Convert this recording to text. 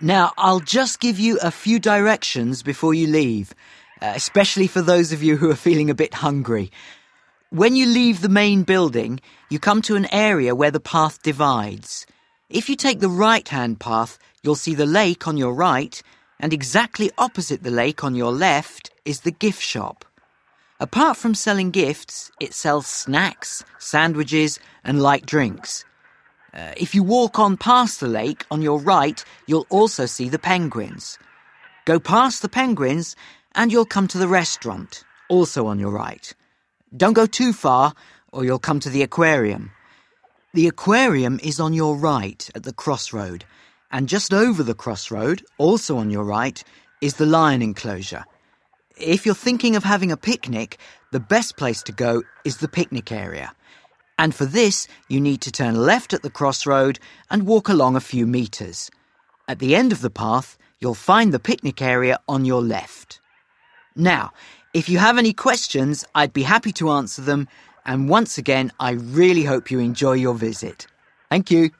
Now, I'll just give you a few directions before you leave, uh, especially for those of you who are feeling a bit hungry. When you leave the main building, you come to an area where the path divides. If you take the right hand path, you'll see the lake on your right, and exactly opposite the lake on your left is the gift shop. Apart from selling gifts, it sells snacks, sandwiches, and light drinks. Uh, if you walk on past the lake on your right, you'll also see the penguins. Go past the penguins, and you'll come to the restaurant, also on your right. Don't go too far, or you'll come to the aquarium. The aquarium is on your right at the crossroad, and just over the crossroad, also on your right, is the lion enclosure. If you're thinking of having a picnic, the best place to go is the picnic area. And for this, you need to turn left at the crossroad and walk along a few metres. At the end of the path, you'll find the picnic area on your left. Now, if you have any questions, I'd be happy to answer them. And once again, I really hope you enjoy your visit. Thank you.